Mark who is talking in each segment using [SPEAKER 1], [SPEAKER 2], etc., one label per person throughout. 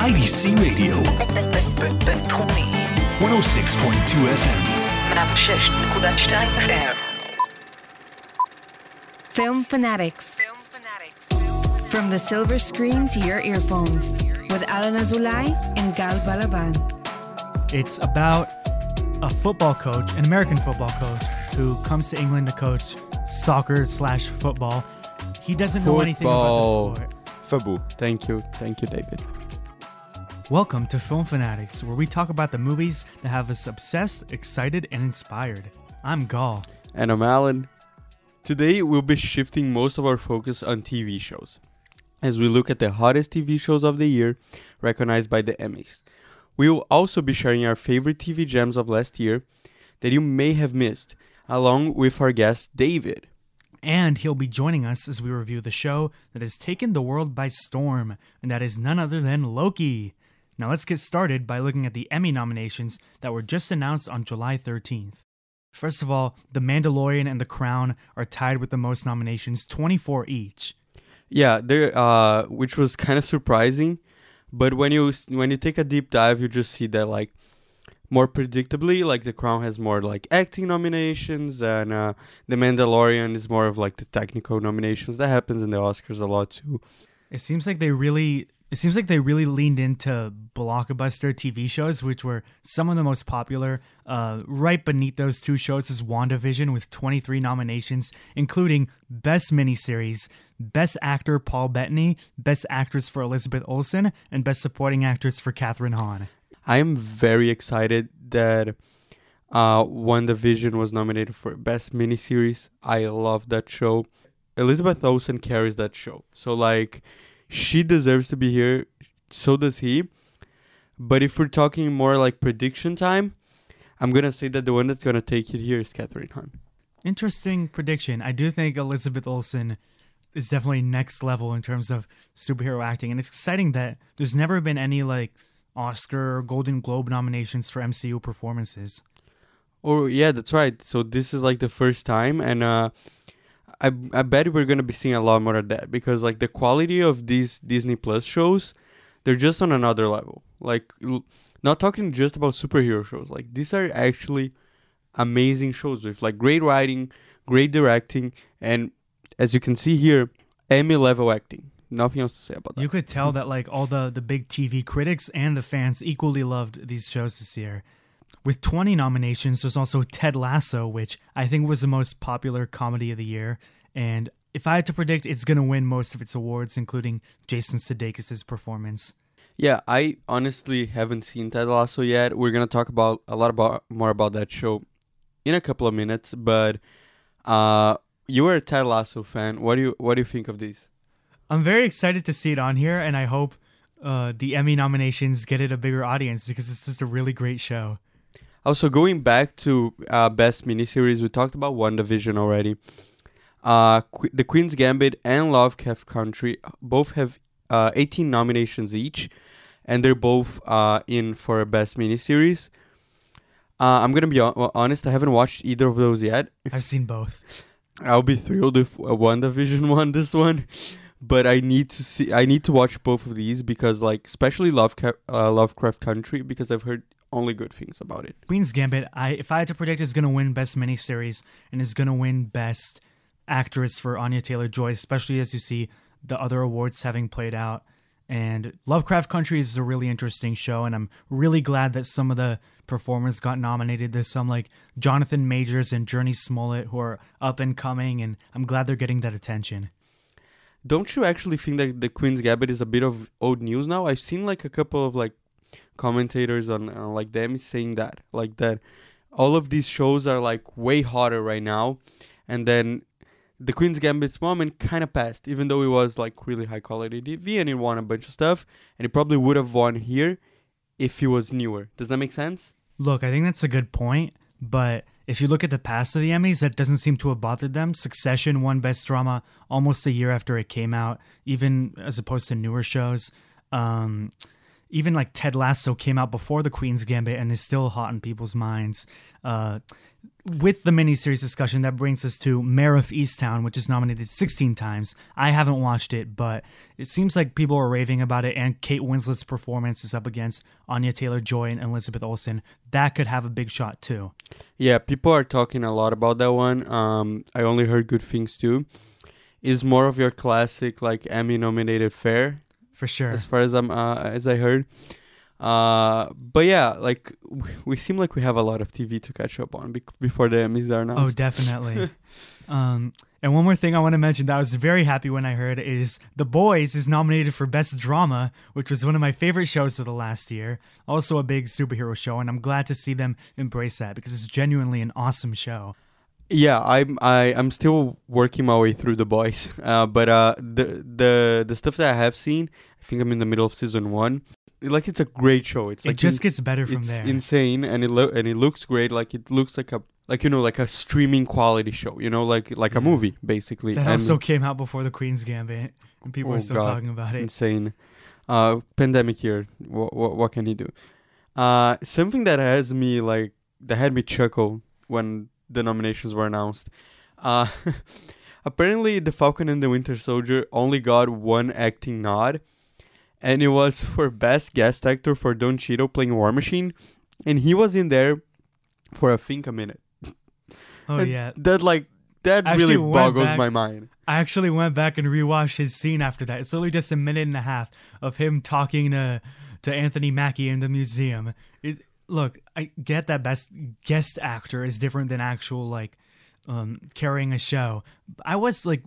[SPEAKER 1] IDC Radio,
[SPEAKER 2] בינתחומי.
[SPEAKER 1] 106.2 FM.
[SPEAKER 2] 106.2 FM.
[SPEAKER 3] Film Fanatics. From the silver screen to your earphones with Alan Azulay and Gal Balaban.
[SPEAKER 4] It's about a football coach, an American football coach, who comes to England to coach soccer slash football. He doesn't know anything
[SPEAKER 5] Football.
[SPEAKER 4] about the sport.
[SPEAKER 5] Fabu. Thank you. Thank you, David.
[SPEAKER 4] Welcome to Film Fanatics, where we talk about the movies that have us obsessed, excited, and inspired. I'm Gal.
[SPEAKER 5] And I'm Alan. Today, we'll be shifting most of our focus on TV shows as we look at the hottest TV shows of the year recognized by the Emmys. We will also be sharing our favorite TV gems of last year that you may have missed, along with our guest, David.
[SPEAKER 4] And he'll be joining us as we review the show that has taken the world by storm, and that is none other than Loki. Now let's get started by looking at the Emmy nominations that were just announced on July 13th. First of all, The Mandalorian and The Crown are tied with the most nominations, 24 each.
[SPEAKER 5] Yeah, there, uh, which was kind of surprising, but when you when you take a deep dive, you just see that like more predictably, like The Crown has more like acting nominations, and uh, The Mandalorian is more of like the technical nominations. That happens in the Oscars a lot too.
[SPEAKER 4] It seems like they really it seems like they really leaned into blockbuster TV shows, which were some of the most popular. Uh, right beneath those two shows is WandaVision with 23 nominations, including Best Miniseries, Best Actor Paul Bettany, Best Actress for Elizabeth Olsen, and Best Supporting Actress for Kathryn Hahn.
[SPEAKER 5] I am very excited that uh, WandaVision was nominated for Best Miniseries. I love that show. Elizabeth Olsen carries that show. So, like, she deserves to be here. So does he. But if we're talking more like prediction time, I'm going to say that the one that's going to take it here is Kathryn Hahn.
[SPEAKER 4] Interesting prediction. I do think Elizabeth Olsen is definitely next level in terms of superhero acting, and it's exciting that there's never been any like Oscar or Golden Globe nominations for MCU performances.
[SPEAKER 5] Oh, yeah, that's right. So, this is like the first time. And, uh, I I bet we're gonna be seeing a lot more of that because like the quality of these Disney Plus shows, they're just on another level. Like not talking just about superhero shows. Like these are actually amazing shows with like great writing, great directing, and as you can see here, Emmy level acting. Nothing else to say about that.
[SPEAKER 4] You could tell that like all the the big TV critics and the fans equally loved these shows this year. With 20 nominations, there's also Ted Lasso, which I think was the most popular comedy of the year. And if I had to predict, it's going to win most of its awards, including Jason Sudeikis' performance.
[SPEAKER 5] Yeah, I honestly haven't seen Ted Lasso yet. We're gonna talk about a lot about more about that show in a couple of minutes. But uh, you are a Ted Lasso fan. What do you what do you think of this?
[SPEAKER 4] I'm very excited to see it on here, and I hope uh, the Emmy nominations get it a bigger audience because it's just a really great show.
[SPEAKER 5] Also, going back to uh, best miniseries, we talked about WandaVision already. Uh, Qu- the Queen's Gambit and Lovecraft Country both have uh, 18 nominations each, and they're both uh, in for best miniseries. Uh, I'm gonna be hon- honest; I haven't watched either of those yet.
[SPEAKER 4] I've seen both.
[SPEAKER 5] I'll be thrilled if WandaVision won this one, but I need to see. I need to watch both of these because, like, especially Lovecraft, uh, Lovecraft Country, because I've heard only good things about it.
[SPEAKER 4] Queen's Gambit, I if I had to predict, is going to win Best Miniseries and is going to win Best Actress for Anya Taylor Joy, especially as you see the other awards having played out. And Lovecraft Country is a really interesting show, and I'm really glad that some of the performers got nominated. There's some like Jonathan Majors and Jurnee Smollett who are up and coming, and I'm glad they're getting that attention.
[SPEAKER 5] Don't you actually think that the Queen's Gambit is a bit of old news now? I've seen like a couple of like commentators on uh, like them saying that, like that all of these shows are like way hotter right now, and then the Queen's Gambit's moment kind of passed, even though it was like really high quality TV and it won a bunch of stuff, and it probably would have won here if it was newer. Does that make sense?
[SPEAKER 4] Look, I think that's a good point, but if you look at the past of the Emmys, that doesn't seem to have bothered them. Succession won Best Drama almost a year after it came out, even as opposed to newer shows. Um, even like Ted Lasso came out before the Queen's Gambit and is still hot in people's minds. Uh, with the miniseries discussion, that brings us to Mare of Easttown, which is nominated 16 times. I haven't watched it, but it seems like people are raving about it, and Kate Winslet's performance is up against Anya Taylor Joy and Elizabeth Olsen. That could have a big shot too.
[SPEAKER 5] Yeah, people are talking a lot about that one. Um, I only heard good things too. Is more of your classic like Emmy nominated fare,
[SPEAKER 4] For sure.
[SPEAKER 5] as far as I'm uh, as I heard. Uh, but yeah, like we seem like we have a lot of TV to catch up on bec before the Emmys are announced.
[SPEAKER 4] Oh, definitely. um, and one more thing I want to mention that I was very happy when I heard is The Boys is nominated for Best Drama, which was one of my favorite shows of the last year. Also a big superhero show, and I'm glad to see them embrace that because it's genuinely an awesome show.
[SPEAKER 5] Yeah, I'm I I'm still working my way through the boys. Uh, but uh, the the the stuff that I have seen, I think I'm in the middle of season one. Like it's a great show. It's
[SPEAKER 4] It
[SPEAKER 5] like
[SPEAKER 4] just
[SPEAKER 5] ins-
[SPEAKER 4] gets better from
[SPEAKER 5] it's
[SPEAKER 4] there.
[SPEAKER 5] insane, and it lo- and it looks great. Like it looks like a like you know like a streaming quality show. You know, like like a movie basically.
[SPEAKER 4] That
[SPEAKER 5] and
[SPEAKER 4] also came out before the Queen's Gambit, and people
[SPEAKER 5] Oh,
[SPEAKER 4] are still
[SPEAKER 5] God.
[SPEAKER 4] talking about it.
[SPEAKER 5] insane. Uh, pandemic year. What what what can he do? Uh, something that has me like that had me chuckle when the nominations were announced. Uh, apparently, the Falcon and the Winter Soldier only got one acting nod, and it was for best guest actor for Don Cheadle playing War Machine, and he was in there for I think a minute.
[SPEAKER 4] Oh
[SPEAKER 5] And
[SPEAKER 4] yeah,
[SPEAKER 5] that like that
[SPEAKER 4] Actually
[SPEAKER 5] really boggles
[SPEAKER 4] back-
[SPEAKER 5] my mind.
[SPEAKER 4] I actually went back and rewatched his scene after that. It's only just a minute and a half of him talking to to Anthony Mackie in the museum. It, look, I get that best guest actor is different than actual like um, carrying a show. I was like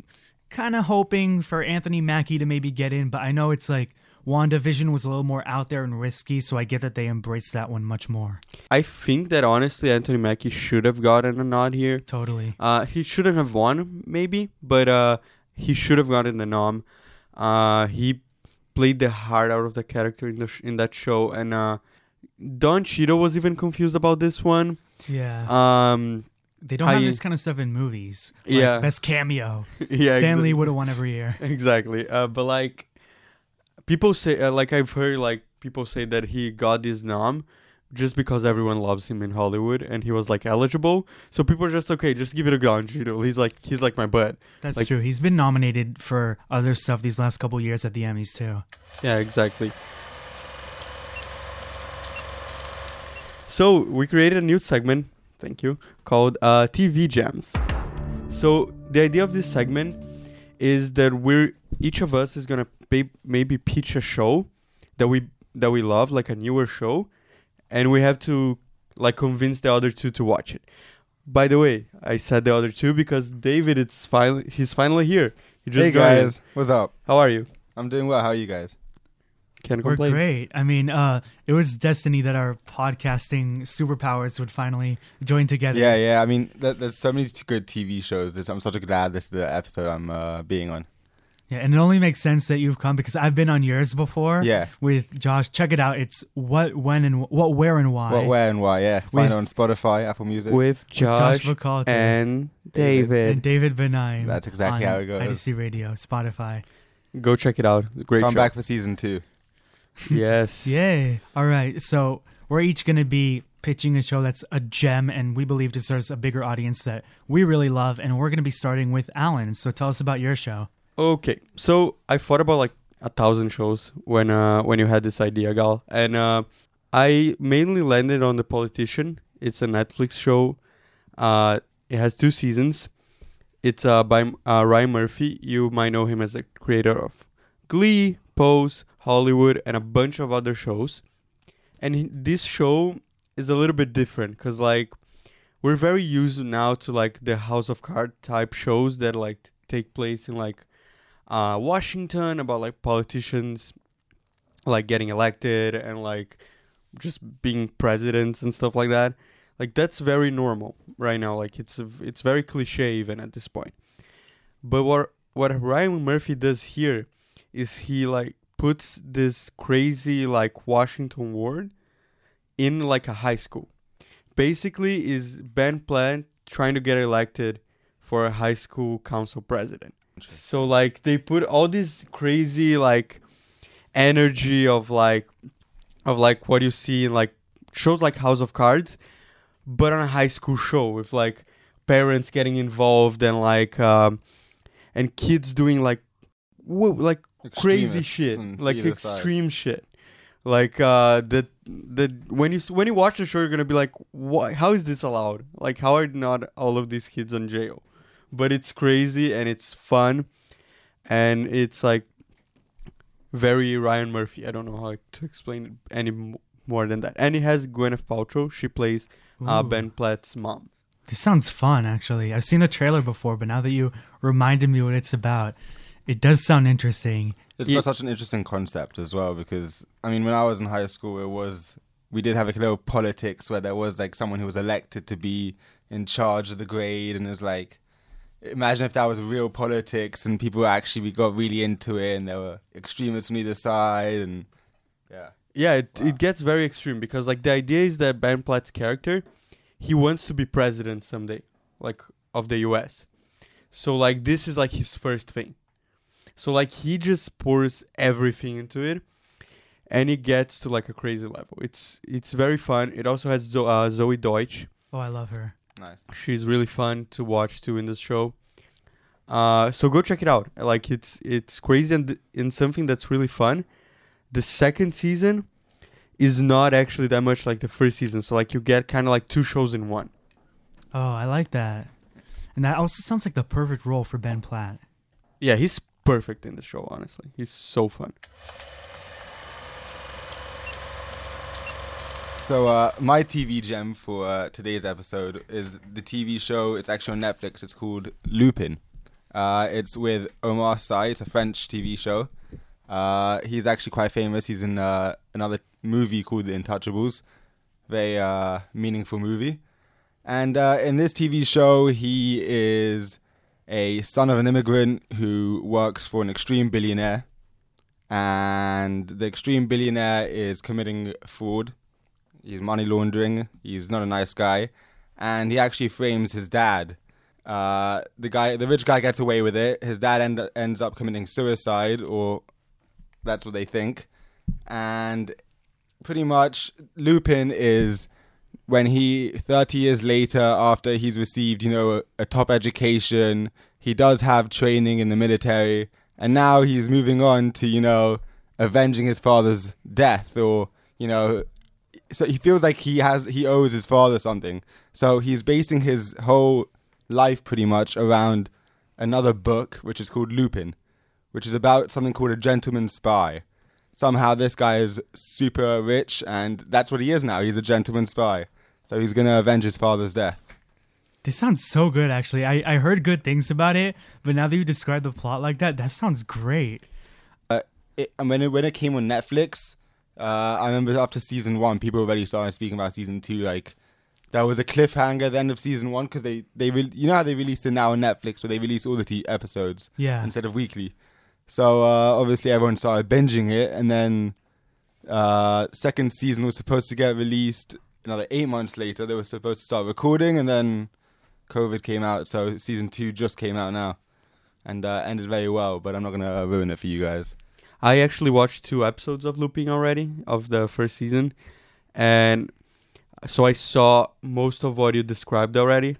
[SPEAKER 4] kind of hoping for Anthony Mackie to maybe get in, but I know it's like WandaVision was a little more out there and risky, so I get that they embraced that one much more.
[SPEAKER 5] I think that honestly, Anthony Mackie should have gotten a nod here.
[SPEAKER 4] Totally.
[SPEAKER 5] Uh, he shouldn't have won, maybe, but uh, he should have gotten the nom. Uh, he played the heart out of the character in the sh- in that show, and uh, Don Cheadle was even confused about this one.
[SPEAKER 4] Yeah.
[SPEAKER 5] Um,
[SPEAKER 4] they don't have this kind of stuff in movies. Like,
[SPEAKER 5] Yeah.
[SPEAKER 4] Best cameo.
[SPEAKER 5] yeah,
[SPEAKER 4] Stanley
[SPEAKER 5] exa-
[SPEAKER 4] would have won every year.
[SPEAKER 5] exactly. Uh, but like, people say, uh, like I've heard, like people say that he got this nom just because everyone loves him in Hollywood, and he was like eligible. So people are just okay, just give it a Don Cheadle. He's like, he's like my butt.
[SPEAKER 4] That's
[SPEAKER 5] Like-
[SPEAKER 4] true. He's been nominated for other stuff these last couple years at the Emmys too.
[SPEAKER 5] Yeah, exactly. So we created a new segment, thank you, called uh, TV Jams. So the idea of this segment is that we're each of us is gonna maybe pitch a show that we that we love, like a newer show, and we have to like convince the other two to watch it. By the way, I said the other two because David, it's finally he's finally here. He just
[SPEAKER 6] Hey
[SPEAKER 5] joined.
[SPEAKER 6] guys, what's up?
[SPEAKER 5] how are you?
[SPEAKER 6] I'm doing well. How are you guys?
[SPEAKER 5] Can't
[SPEAKER 4] We're
[SPEAKER 5] complain.
[SPEAKER 4] great. I mean, uh, it was destiny that our podcasting superpowers would finally join together.
[SPEAKER 6] Yeah, yeah. I mean, th- there's so many good TV shows. There's, I'm such a glad this is the episode I'm uh, being on.
[SPEAKER 4] Yeah, and it only makes sense that you've come because I've been on yours before.
[SPEAKER 6] Yeah.
[SPEAKER 4] With Josh, check it out. It's what, when, and what, where, and why.
[SPEAKER 6] What, where, and why? Yeah,
[SPEAKER 4] With-
[SPEAKER 6] find it on Spotify, Apple Music.
[SPEAKER 5] with
[SPEAKER 4] Josh
[SPEAKER 5] Josh, and
[SPEAKER 6] David.
[SPEAKER 5] David.
[SPEAKER 4] and David Benaim.
[SPEAKER 6] That's exactly how it goes.
[SPEAKER 4] IDC Radio, Spotify.
[SPEAKER 5] Go check it out. Great
[SPEAKER 6] Come
[SPEAKER 5] show.
[SPEAKER 6] back for season two.
[SPEAKER 5] yes.
[SPEAKER 4] Yay. All right. So we're each going to be pitching a show that's a gem and we believe deserves a bigger audience that we really love. And we're going to be starting with Alan. So tell us about your show.
[SPEAKER 5] Okay. So I thought about like a thousand shows when uh when you had this idea, Gal, and uh I mainly landed on the Politician. It's a Netflix show. Uh, it has two seasons. It's uh by uh, Ryan Murphy. You might know him as the creator of Glee, Pose, Hollywood, and a bunch of other shows. And he, this show is a little bit different because like we're very used now to like the House of Cards type shows that like take place in like uh, Washington about like politicians like getting elected and like just being presidents and stuff like that. Like that's very normal right now. Like it's it's very cliche even at this point. But what what Ryan Murphy does here is he like puts this crazy like Washington ward in like a high school. Basically, is Ben Platt trying to get elected for a high school council president. So like they put all this crazy like energy of like of like what you see in like shows like House of Cards, but on a high school show with like parents getting involved and like um, and kids doing like like crazy shit, like
[SPEAKER 6] either side.
[SPEAKER 5] extreme shit. Like uh, the the when you when you watch the show, you're gonna be like, "What? How is this allowed? Like, how are not all of these kids on jail?" But it's crazy and it's fun, and it's like very Ryan Murphy. I don't know how to explain it any more than that. And it has Gwyneth Paltrow. She plays uh, Ben Platt's mom.
[SPEAKER 4] This sounds fun, actually. I've seen the trailer before, but now that you reminded me what it's about, it does sound interesting.
[SPEAKER 6] It's
[SPEAKER 5] Ye-
[SPEAKER 6] got such an interesting concept as well because I mean, when I was in high school, it was we did have a little politics where there was like someone who was elected to be in charge of the grade, and it was like, imagine if that was real politics and people actually we got really into it, and there were extremists on either side, and yeah,
[SPEAKER 5] Yeah, it,
[SPEAKER 6] Wow.
[SPEAKER 5] it gets very extreme because like the idea is that Ben Platt's character, he wants to be president someday, like of the U.S. So like this is like his first thing. So like he just pours everything into it, and it gets to like a crazy level. It's it's very fun. It also has Zo- uh, Zoey Deutch.
[SPEAKER 4] Oh, I love her.
[SPEAKER 6] Nice.
[SPEAKER 5] She's really fun to watch too in this show. Uh, so go check it out. Like it's it's crazy and in something that's really fun. The second season is not actually that much like the first season. So like you get kind of like two shows in one.
[SPEAKER 4] Oh, I like that. And that also sounds like the perfect role for Ben Platt.
[SPEAKER 5] Yeah, he's perfect in the show. Honestly, he's so fun.
[SPEAKER 6] So uh, my TV gem for uh, today's episode is the TV show. It's actually on Netflix. It's called Lupin. Uh, it's with Omar Sy. It's a French TV show. Uh, he's actually quite famous. He's in uh, another movie called The Intouchables. Very uh, meaningful movie. And in this TV show, he is a son of an immigrant who works for an extreme billionaire. And the extreme billionaire is committing fraud He's money laundering. He's not a nice guy, and he actually frames his dad. Uh, the guy, the rich guy, gets away with it. His dad end, ends up committing suicide, or that's what they think. And pretty much, Lupin is when he, thirty years later, after he's received, you know, a, a top education, he does have training in the military, and now he's moving on to, you know, avenging his father's death, or you know, so he feels like he has he owes his father something. So he's basing his whole life pretty much around another book, which is called Lupin, which is about something called a gentleman spy. Somehow this guy is super rich, and that's what he is now. He's a gentleman spy. So he's gonna avenge his father's death.
[SPEAKER 4] This sounds so good, actually. I, I heard good things about it, but now that you describe the plot like that, that sounds great.
[SPEAKER 6] Uh, it, and when it when it came on Netflix, uh, I remember after season one, people already started speaking about season two. Like there was a cliffhanger at the end of season one because they they re- you know how they released it now on Netflix, where they release all the t- episodes
[SPEAKER 4] Yeah.
[SPEAKER 6] instead of weekly. So uh, obviously everyone started binging it, and then uh, second season was supposed to get released another eight months later. They were supposed to start recording, and then COVID came out, so season two just came out now, and uh, ended very well. But I'm not gonna ruin it for you guys.
[SPEAKER 5] I actually watched two episodes of Lupin already of the first season, and so I saw most of what you described already,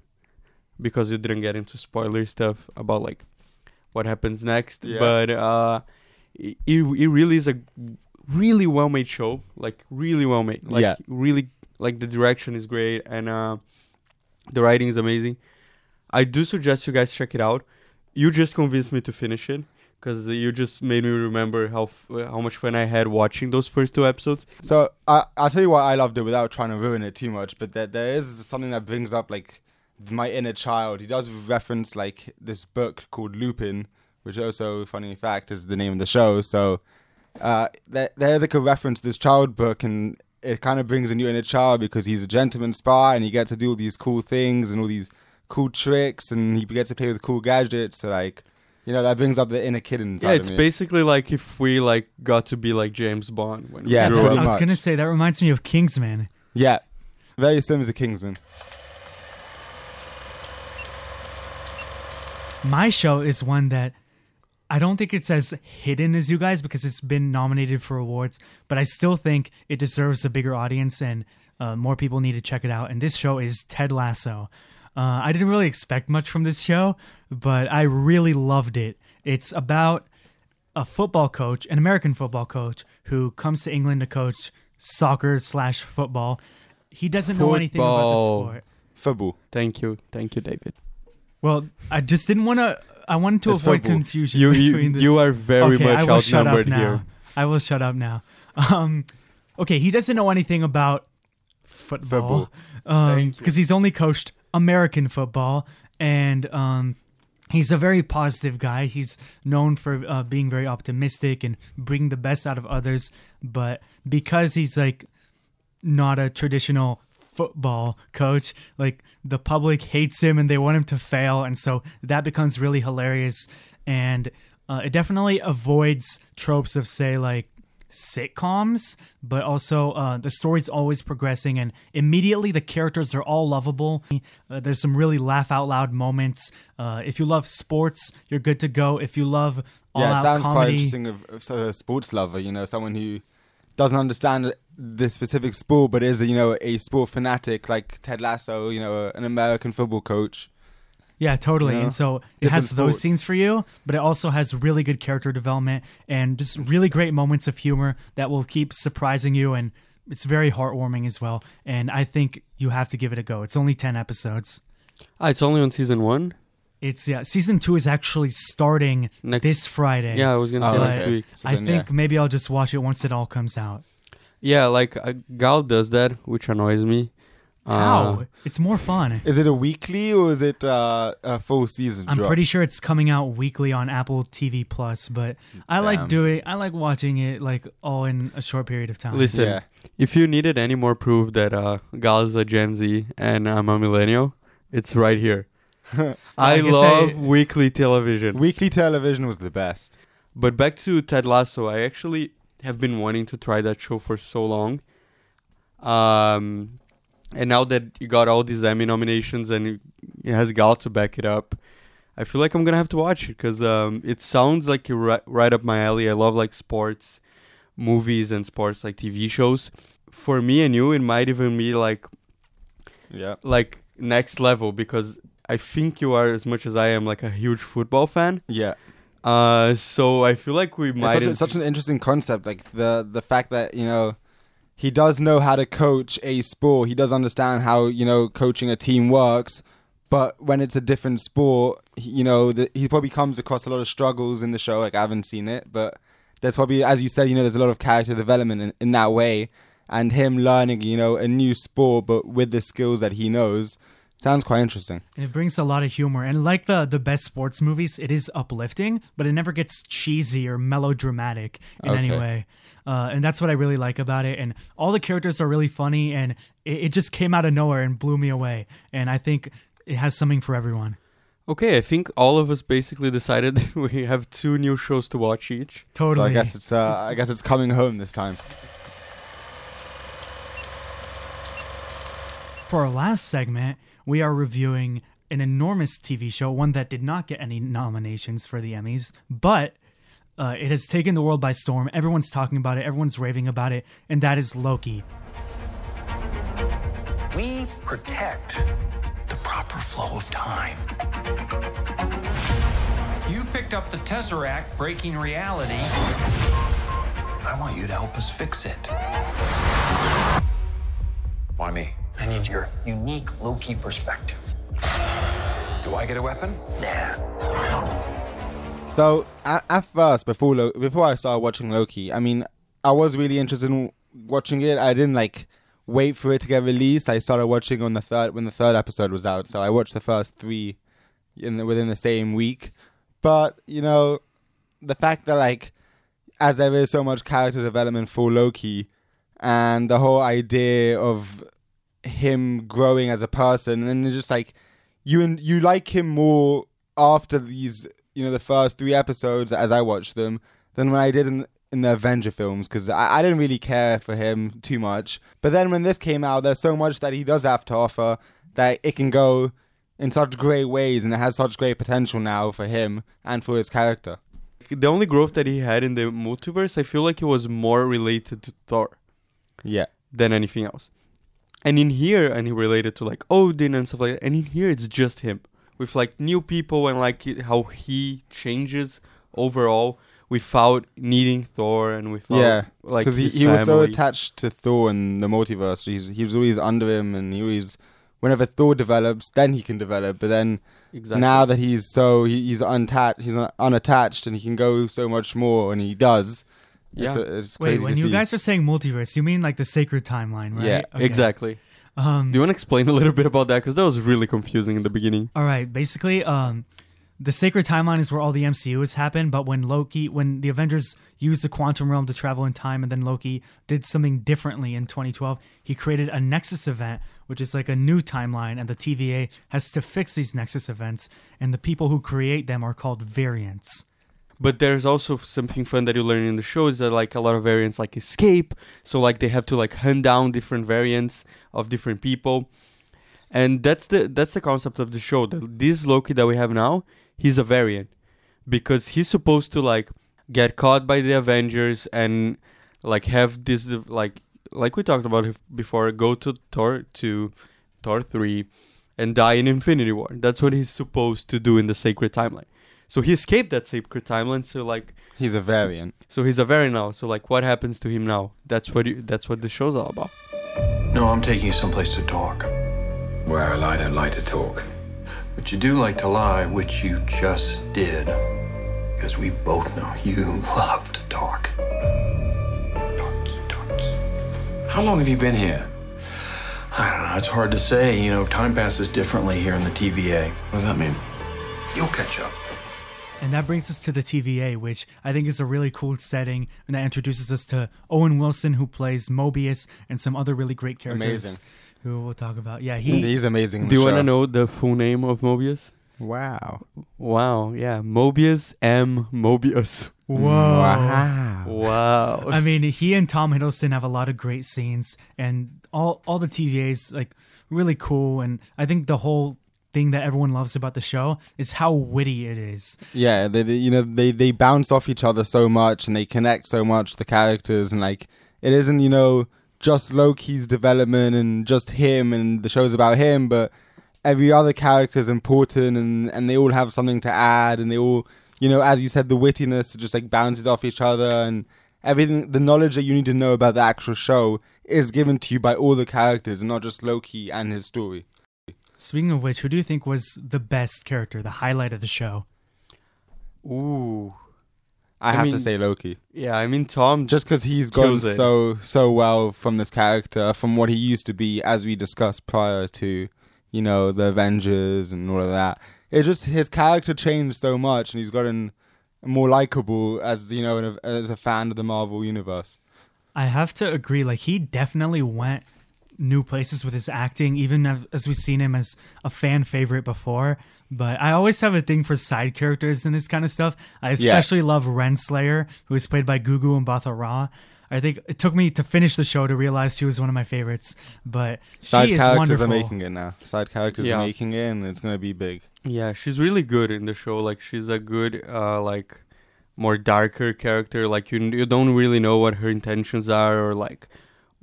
[SPEAKER 5] because you didn't get into spoiler stuff about like what happens next.
[SPEAKER 6] Yeah.
[SPEAKER 5] But uh, it it really is a really well made show, like really well made, like
[SPEAKER 6] Yeah.
[SPEAKER 5] really like the direction is great and uh, the writing is amazing. I do suggest you guys check it out. You just convinced me to finish it because you just made me remember how f- how much fun I had watching those first two episodes.
[SPEAKER 6] So I I'll tell you why I loved it without trying to ruin it too much. But there there is something that brings up like my inner child. He does reference like this book called Lupin, which also, funny fact, is the name of the show. So uh, there there's like a reference to this child book, and it kind of brings in your inner child because he's a gentleman spy and he gets to do all these cool things and all these cool tricks, and he gets to play with cool gadgets. So like. You know that brings up the inner kid inside
[SPEAKER 5] yeah,
[SPEAKER 6] of
[SPEAKER 5] it's
[SPEAKER 6] me.
[SPEAKER 5] basically like if we like got to be like James Bond when
[SPEAKER 6] Yeah,
[SPEAKER 5] we grew
[SPEAKER 6] pretty
[SPEAKER 4] I was gonna say that reminds me of Kingsman.
[SPEAKER 6] yeah, very similar to Kingsman.
[SPEAKER 4] My show is one that I don't think it's as hidden as you guys because it's been nominated for awards, but I still think it deserves a bigger audience and uh, more people need to check it out. And this show is Ted Lasso. Uh, I didn't really expect much from this show, but I really loved it. It's about a football coach, an American football coach, who comes to England to coach soccer slash football. He doesn't know anything about the
[SPEAKER 5] Football.
[SPEAKER 4] sport.
[SPEAKER 6] Football.
[SPEAKER 5] Thank you, thank you, David.
[SPEAKER 4] Well, I just didn't want to. I wanted to
[SPEAKER 6] It's
[SPEAKER 4] avoid
[SPEAKER 6] football.
[SPEAKER 4] confusion
[SPEAKER 5] You
[SPEAKER 4] between
[SPEAKER 5] you,
[SPEAKER 4] this.
[SPEAKER 5] you are very
[SPEAKER 4] okay,
[SPEAKER 5] much
[SPEAKER 4] I will shut up
[SPEAKER 5] outnumbered
[SPEAKER 4] now.
[SPEAKER 5] here.
[SPEAKER 4] I will shut up now. Um, okay, he doesn't know anything about football
[SPEAKER 5] Thank you.
[SPEAKER 4] because he's only coached American football, and um, he's a very positive guy. He's known for uh, being very optimistic and bringing the best out of others. But because he's like not a traditional football coach. Like the public hates him and they want him to fail, and so that becomes really hilarious. And uh, it definitely avoids tropes of say like sitcoms, but also uh, the story's always progressing, and immediately the characters are all lovable. Uh, there's some really laugh out loud moments. Uh, if you love sports, you're good to go. If you love all
[SPEAKER 6] yeah, it sounds quite interesting of, of of a sports lover, you know, someone who doesn't understand the specific sport, but is, you know, a sport fanatic like Ted Lasso, you know, an American football coach.
[SPEAKER 4] Yeah, totally.
[SPEAKER 6] Yeah.
[SPEAKER 4] And so it
[SPEAKER 6] Different
[SPEAKER 4] has those scenes for you, but it also has really good character development and just really great moments of humor that will keep surprising you and it's very heartwarming as well. And I think you have to give it a go. It's only 10 episodes.
[SPEAKER 5] Ah, it's only on season one.
[SPEAKER 4] It's yeah, season 2 is actually starting
[SPEAKER 5] Next-
[SPEAKER 4] this Friday.
[SPEAKER 5] Yeah, I was gonna
[SPEAKER 6] Oh,
[SPEAKER 5] say
[SPEAKER 4] But
[SPEAKER 5] next
[SPEAKER 6] okay.
[SPEAKER 5] week.
[SPEAKER 6] So
[SPEAKER 4] I
[SPEAKER 6] then,
[SPEAKER 4] think
[SPEAKER 6] yeah.
[SPEAKER 4] maybe I'll just watch it once it all comes out.
[SPEAKER 5] Yeah, like uh, Gal does that, which annoys me. Uh,
[SPEAKER 4] it's more fun.
[SPEAKER 6] Is it a weekly or is it uh, a full season
[SPEAKER 4] I'm
[SPEAKER 6] drop?
[SPEAKER 4] pretty sure it's coming out weekly on Apple TV Plus, but I like doing I like watching it like all in a short period of time.
[SPEAKER 5] Listen,
[SPEAKER 6] Yeah.
[SPEAKER 5] if you needed any more proof that uh, Gal is a Gen Z and I'm a millennial, it's right here. I,
[SPEAKER 4] I
[SPEAKER 5] love
[SPEAKER 4] I-
[SPEAKER 5] weekly television.
[SPEAKER 6] Weekly television was the best.
[SPEAKER 5] But back to Ted Lasso, I actually have been wanting to try that show for so long. Um, and now that you got all these Emmy nominations and it- has Gal to back it up, I feel like I'm gonna have to watch it because um, it sounds like you're right, right up my alley. I love like sports, movies, and sports like TV shows. For me and you, it might even be like
[SPEAKER 6] Yeah.
[SPEAKER 5] like next level because I think you are as much as I am like a huge football fan.
[SPEAKER 6] Yeah.
[SPEAKER 5] Uh, so I feel like we
[SPEAKER 6] It's
[SPEAKER 5] might.
[SPEAKER 6] such, a, such an interesting concept. Like the the fact that you know he does know how to coach a sport. He does understand how you know coaching a team works. But when it's a different sport, he, you know the, he probably comes across a lot of struggles in the show. Like I haven't seen it, but there's probably, as you said, you know, there's a lot of character development in, in that way. And him learning, you know, a new sport, but with the skills that he knows, sounds quite interesting.
[SPEAKER 4] And it brings a lot of humor. And like the the best sports movies, it is uplifting, but it never gets cheesy or melodramatic in any way. Uh, and that's what I really like about it. And all the characters are really funny, and it, it just came out of nowhere and blew me away. And I think it has something for everyone.
[SPEAKER 5] Okay, I think all of us basically decided that we have two new shows to watch each.
[SPEAKER 4] Totally.
[SPEAKER 6] So I guess it's uh, I guess it's coming home this time.
[SPEAKER 4] For our last segment, we are reviewing an enormous TV show, one that did not get any nominations for the Emmys, but uh, it has taken the world by storm. Everyone's talking about it, everyone's raving about it, and that is Loki.
[SPEAKER 1] We protect the proper flow of time.
[SPEAKER 7] You picked up the Tesseract breaking reality.
[SPEAKER 1] I want you to help us fix it. Why me? I need your unique Loki perspective. Do I get a weapon? Nah.
[SPEAKER 6] So at, at first, before Lo- before I started watching Loki, I mean, I was really interested in watching it. I didn't like wait for it to get released. I started watching on the third when the third episode was out. So I watched the first three in the, within the same week. But you know, the fact that like, as there is so much character development for Loki, and the whole idea of him growing as a person, and just like you and you like him more after these, you know, the first three episodes as I watched them than when I did in in the Avenger films because I, I didn't really care for him too much. But then when this came out, there's so much that he does have to offer that it can go in such great ways, and it has such great potential now for him and for his character.
[SPEAKER 5] The only growth that he had in the multiverse, I feel like it was more related to Thor
[SPEAKER 6] Yeah.
[SPEAKER 5] than anything else. And in here, and he related to like Odin and stuff like that. And in here, it's just him with like new people and like how he changes overall without needing Thor and without
[SPEAKER 6] yeah.
[SPEAKER 5] like
[SPEAKER 6] Because he, he was so attached to Thor and the multiverse. He's, he was always under him, and he always, whenever Thor develops, then he can develop. But then
[SPEAKER 5] Exactly.
[SPEAKER 6] now that he's so he, he's unattached, he's unattached, and he can go so much more, and he does.
[SPEAKER 5] Yeah.
[SPEAKER 6] It's, it's
[SPEAKER 4] Wait, when you
[SPEAKER 6] see.
[SPEAKER 4] guys are saying multiverse, you mean like the sacred timeline, right?
[SPEAKER 6] Yeah,
[SPEAKER 4] Okay.
[SPEAKER 5] Exactly.
[SPEAKER 4] Um,
[SPEAKER 5] Do you want to explain a little bit about that? Because that was really confusing in the beginning.
[SPEAKER 4] All right, basically, um, the sacred timeline is where all the MCU has happened. But when Loki, when the Avengers used the quantum realm to travel in time, and then Loki did something differently in 2012, he created a Nexus event, which is like a new timeline, and the TVA has to fix these Nexus events, and the people who create them are called variants.
[SPEAKER 5] But there's also something fun that you learn in the show is that like a lot of variants like escape. So like they have to like hunt down different variants of different people. And that's the that's the concept of the show. That this Loki that we have now, he's a variant. Because he's supposed to like get caught by the Avengers and like have this like like we talked about before, go to Thor to Thor three and die in Infinity War. That's what he's supposed to do in the sacred timeline. So he escaped that sacred timeline. So like,
[SPEAKER 6] he's a variant.
[SPEAKER 5] so he's a variant now. So like, what happens to him now? That's what you, that's what the show's all about.
[SPEAKER 7] No, I'm taking you someplace to talk.
[SPEAKER 1] Well, I don't like to talk.
[SPEAKER 7] But you do like to lie, which you just did. Because we both know you love to talk. Talky, talky.
[SPEAKER 1] How long have you been here?
[SPEAKER 7] I don't know, it's hard to say. You know, time passes differently here in the TVA.
[SPEAKER 1] What does that mean?
[SPEAKER 7] You'll catch up.
[SPEAKER 4] And that brings us to the TVA, which I think is a really cool setting, and that introduces us to Owen Wilson, who plays Mobius, and some other really great characters
[SPEAKER 6] Amazing.
[SPEAKER 4] who we'll talk about. Yeah,
[SPEAKER 6] He's,
[SPEAKER 4] he.
[SPEAKER 6] he's amazing.
[SPEAKER 5] Do you want to know the full name of Mobius?
[SPEAKER 6] Wow.
[SPEAKER 5] Wow, yeah, Mobius M. Mobius.
[SPEAKER 4] Whoa.
[SPEAKER 6] Wow.
[SPEAKER 5] Wow.
[SPEAKER 4] I mean, he and Tom Hiddleston have a lot of great scenes, and all all the TVA's like really cool. And I think the whole thing that everyone loves about the show is how witty it is.
[SPEAKER 6] Yeah, they, they you know they they bounce off each other so much and they connect so much the characters and like it isn't you know just Loki's development and just him and the show's about him, but every other character is important and and they all have something to add and they all you know as you said the wittiness just like bounces off each other and everything the knowledge that you need to know about the actual show is given to you by all the characters and not just Loki and his story.
[SPEAKER 4] Speaking of which, who do you think was the best character, the highlight of the show?
[SPEAKER 5] Ooh.
[SPEAKER 6] I,
[SPEAKER 5] I
[SPEAKER 6] have
[SPEAKER 5] mean-
[SPEAKER 6] to say Loki.
[SPEAKER 5] Yeah, I mean Tom.
[SPEAKER 6] just because he's gone
[SPEAKER 5] it.
[SPEAKER 6] so so well from this character, from what he used to be, as we discussed prior to, you know, the Avengers and all of that. It just his character changed so much, and he's gotten more likable as you know, as a fan of the Marvel universe.
[SPEAKER 4] I have to agree. Like he definitely went new places with his acting, even as, as we've seen him as a fan favorite before. But I always have a thing for side characters and this kind of stuff. I especially love Renslayer, who is played by Gugu Mbatha Raw. I think it took me to finish the show to realize she was one of my favorites. But
[SPEAKER 6] Side
[SPEAKER 4] she is
[SPEAKER 6] characters
[SPEAKER 4] wonderful.
[SPEAKER 6] are making it now. Side characters
[SPEAKER 5] Yeah.
[SPEAKER 6] are making it, and it's gonna be big.
[SPEAKER 5] Yeah, she's really good in the show. Like she's a good, uh, like more darker character. Like you, you don't really know what her intentions are or like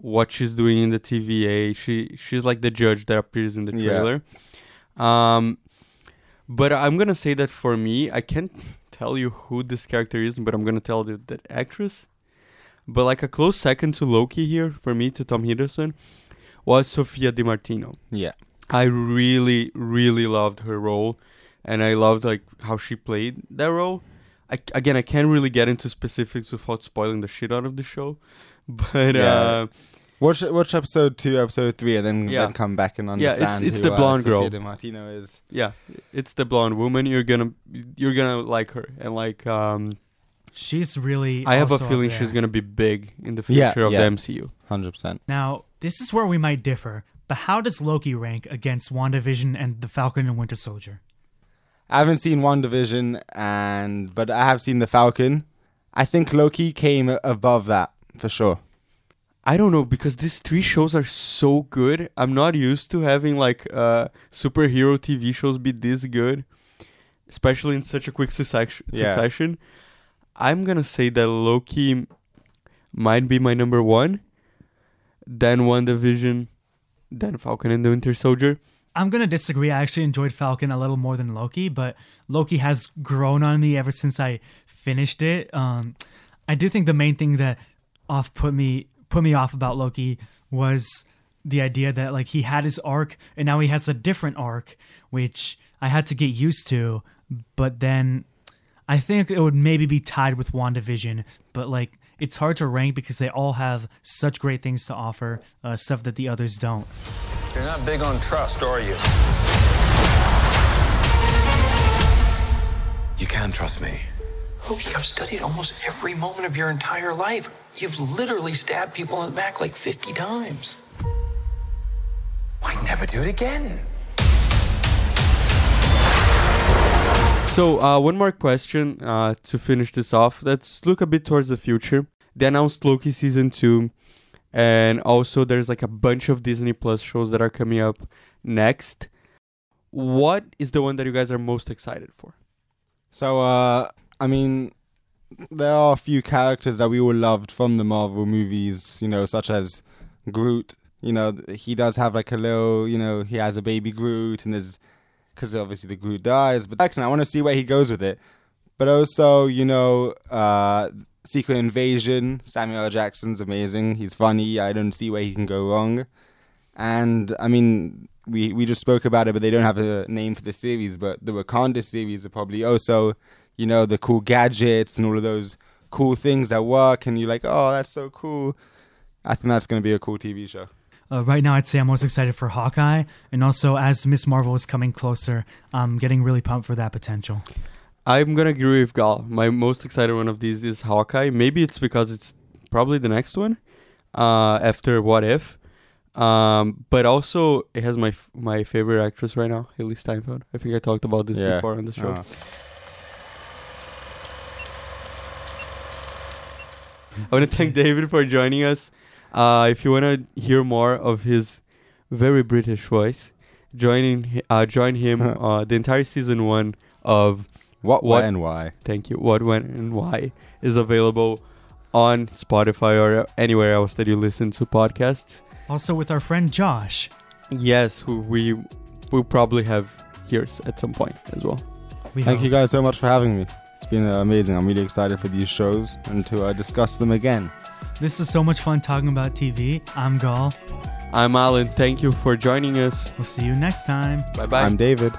[SPEAKER 5] what she's doing in the TVA. She she's like the judge that appears in the
[SPEAKER 6] Yeah.
[SPEAKER 5] trailer. Um, but I'm gonna say that for me, I can't tell you who this character is, but I'm gonna tell you that actress. But like a close second to Loki here for me to Tom Hiddleston was Sofia Di Martino.
[SPEAKER 6] Yeah,
[SPEAKER 5] I really, really loved her role, and I loved like how she played that role. I, again, I can't really get into specifics without spoiling the shit out of the show, but
[SPEAKER 6] Yeah.
[SPEAKER 5] uh,
[SPEAKER 6] watch watch episode two, episode three, and then,
[SPEAKER 5] Yeah.
[SPEAKER 6] then come back and understand.
[SPEAKER 5] Yeah, it's-
[SPEAKER 6] understand.
[SPEAKER 5] it's
[SPEAKER 6] who,
[SPEAKER 5] the
[SPEAKER 6] uh,
[SPEAKER 5] blonde
[SPEAKER 6] Sofia
[SPEAKER 5] girl.
[SPEAKER 6] Di Martino is.
[SPEAKER 5] yeah, it's the blonde woman. You're gonna, you're gonna like her, and like, um,
[SPEAKER 4] She's really.
[SPEAKER 5] I have a feeling she's gonna be big in the
[SPEAKER 6] Yeah,
[SPEAKER 5] future of
[SPEAKER 6] yeah.
[SPEAKER 5] the MCU.
[SPEAKER 6] Hundred percent.
[SPEAKER 4] Now, this is where we might differ. But how does Loki rank against WandaVision and the Falcon and Winter Soldier?
[SPEAKER 6] I haven't seen WandaVision, and but I have seen the Falcon. I think Loki came above that for sure.
[SPEAKER 5] I don't know because these three shows are so good. I'm not used to having like uh superhero TV shows be this good, especially in such a quick succession.
[SPEAKER 6] Yeah.
[SPEAKER 5] I'm gonna say that Loki might be my number one, then WandaVision, then Falcon and the Winter Soldier.
[SPEAKER 4] I'm gonna disagree. I actually enjoyed Falcon a little more than Loki, but Loki has grown on me ever since I finished it. Um, I do think the main thing that off put me put me off about Loki was the idea that like he had his arc and now he has a different arc, which I had to get used to. But then I think it would maybe be tied with WandaVision, but like it's hard to rank because they all have such great things to offer, uh, stuff that the others don't.
[SPEAKER 1] You're not big on trust, are you? You can trust me.
[SPEAKER 7] Loki, I've studied almost every moment of your entire life. You've literally stabbed people in the back like 50 times.
[SPEAKER 1] Why never do it again?
[SPEAKER 5] So, uh, one more question uh, to finish this off. Let's look a bit towards the future. They announced Loki season two, and also there's like a bunch of Disney Plus shows that are coming up next. What is the one that you guys are most excited for?
[SPEAKER 6] So, uh, I mean, there are a few characters that we all loved from the Marvel movies, you know, such as Groot. You know, he does have like a little, you know, he has a baby Groot, and there's because obviously the Groot dies. But actually, I want to see where he goes with it. But also, you know, uh, Secret Invasion. Samuel. Jackson's amazing. He's funny. I don't see where he can go wrong. And I mean, we we just spoke about it, but they don't have a name for the series. But the Wakanda series are probably also, you know, the cool gadgets and all of those cool things that work, and you're like, oh, that's so cool. I think that's going to be a cool TV show.
[SPEAKER 4] Uh, right now, I'd say I'm most excited for Hawkeye, and also as Miss Marvel is coming closer, I'm getting really pumped for that potential.
[SPEAKER 5] I'm gonna agree with Gal. My most excited one of these is Hawkeye. Maybe it's because it's probably the next one uh, after What If. Um, but also it has my f- my favorite actress right now, Hailee Steinfeld. I think I talked about this
[SPEAKER 6] Yeah.
[SPEAKER 5] before on the show.
[SPEAKER 6] Uh,
[SPEAKER 5] I want to thank David for joining us. Uh, if you want to hear more of his very British voice, joining uh, join him uh, the entire season one of
[SPEAKER 6] what,
[SPEAKER 5] What-
[SPEAKER 6] what, and why?
[SPEAKER 5] Thank you. What, when, and why is available on Spotify or anywhere else that you listen to podcasts.
[SPEAKER 4] Also, with our friend Josh.
[SPEAKER 5] Yes, who we will probably have here at some point as well.
[SPEAKER 4] We
[SPEAKER 6] Thank
[SPEAKER 4] hope.
[SPEAKER 6] you guys so much for having me. It's been amazing. I'm really excited for these shows and to uh, discuss them again.
[SPEAKER 4] This was so much fun talking about TV. I'm Gal.
[SPEAKER 5] I'm Alan. Thank you for joining us.
[SPEAKER 4] We'll see you next time.
[SPEAKER 5] Bye bye.
[SPEAKER 6] I'm David.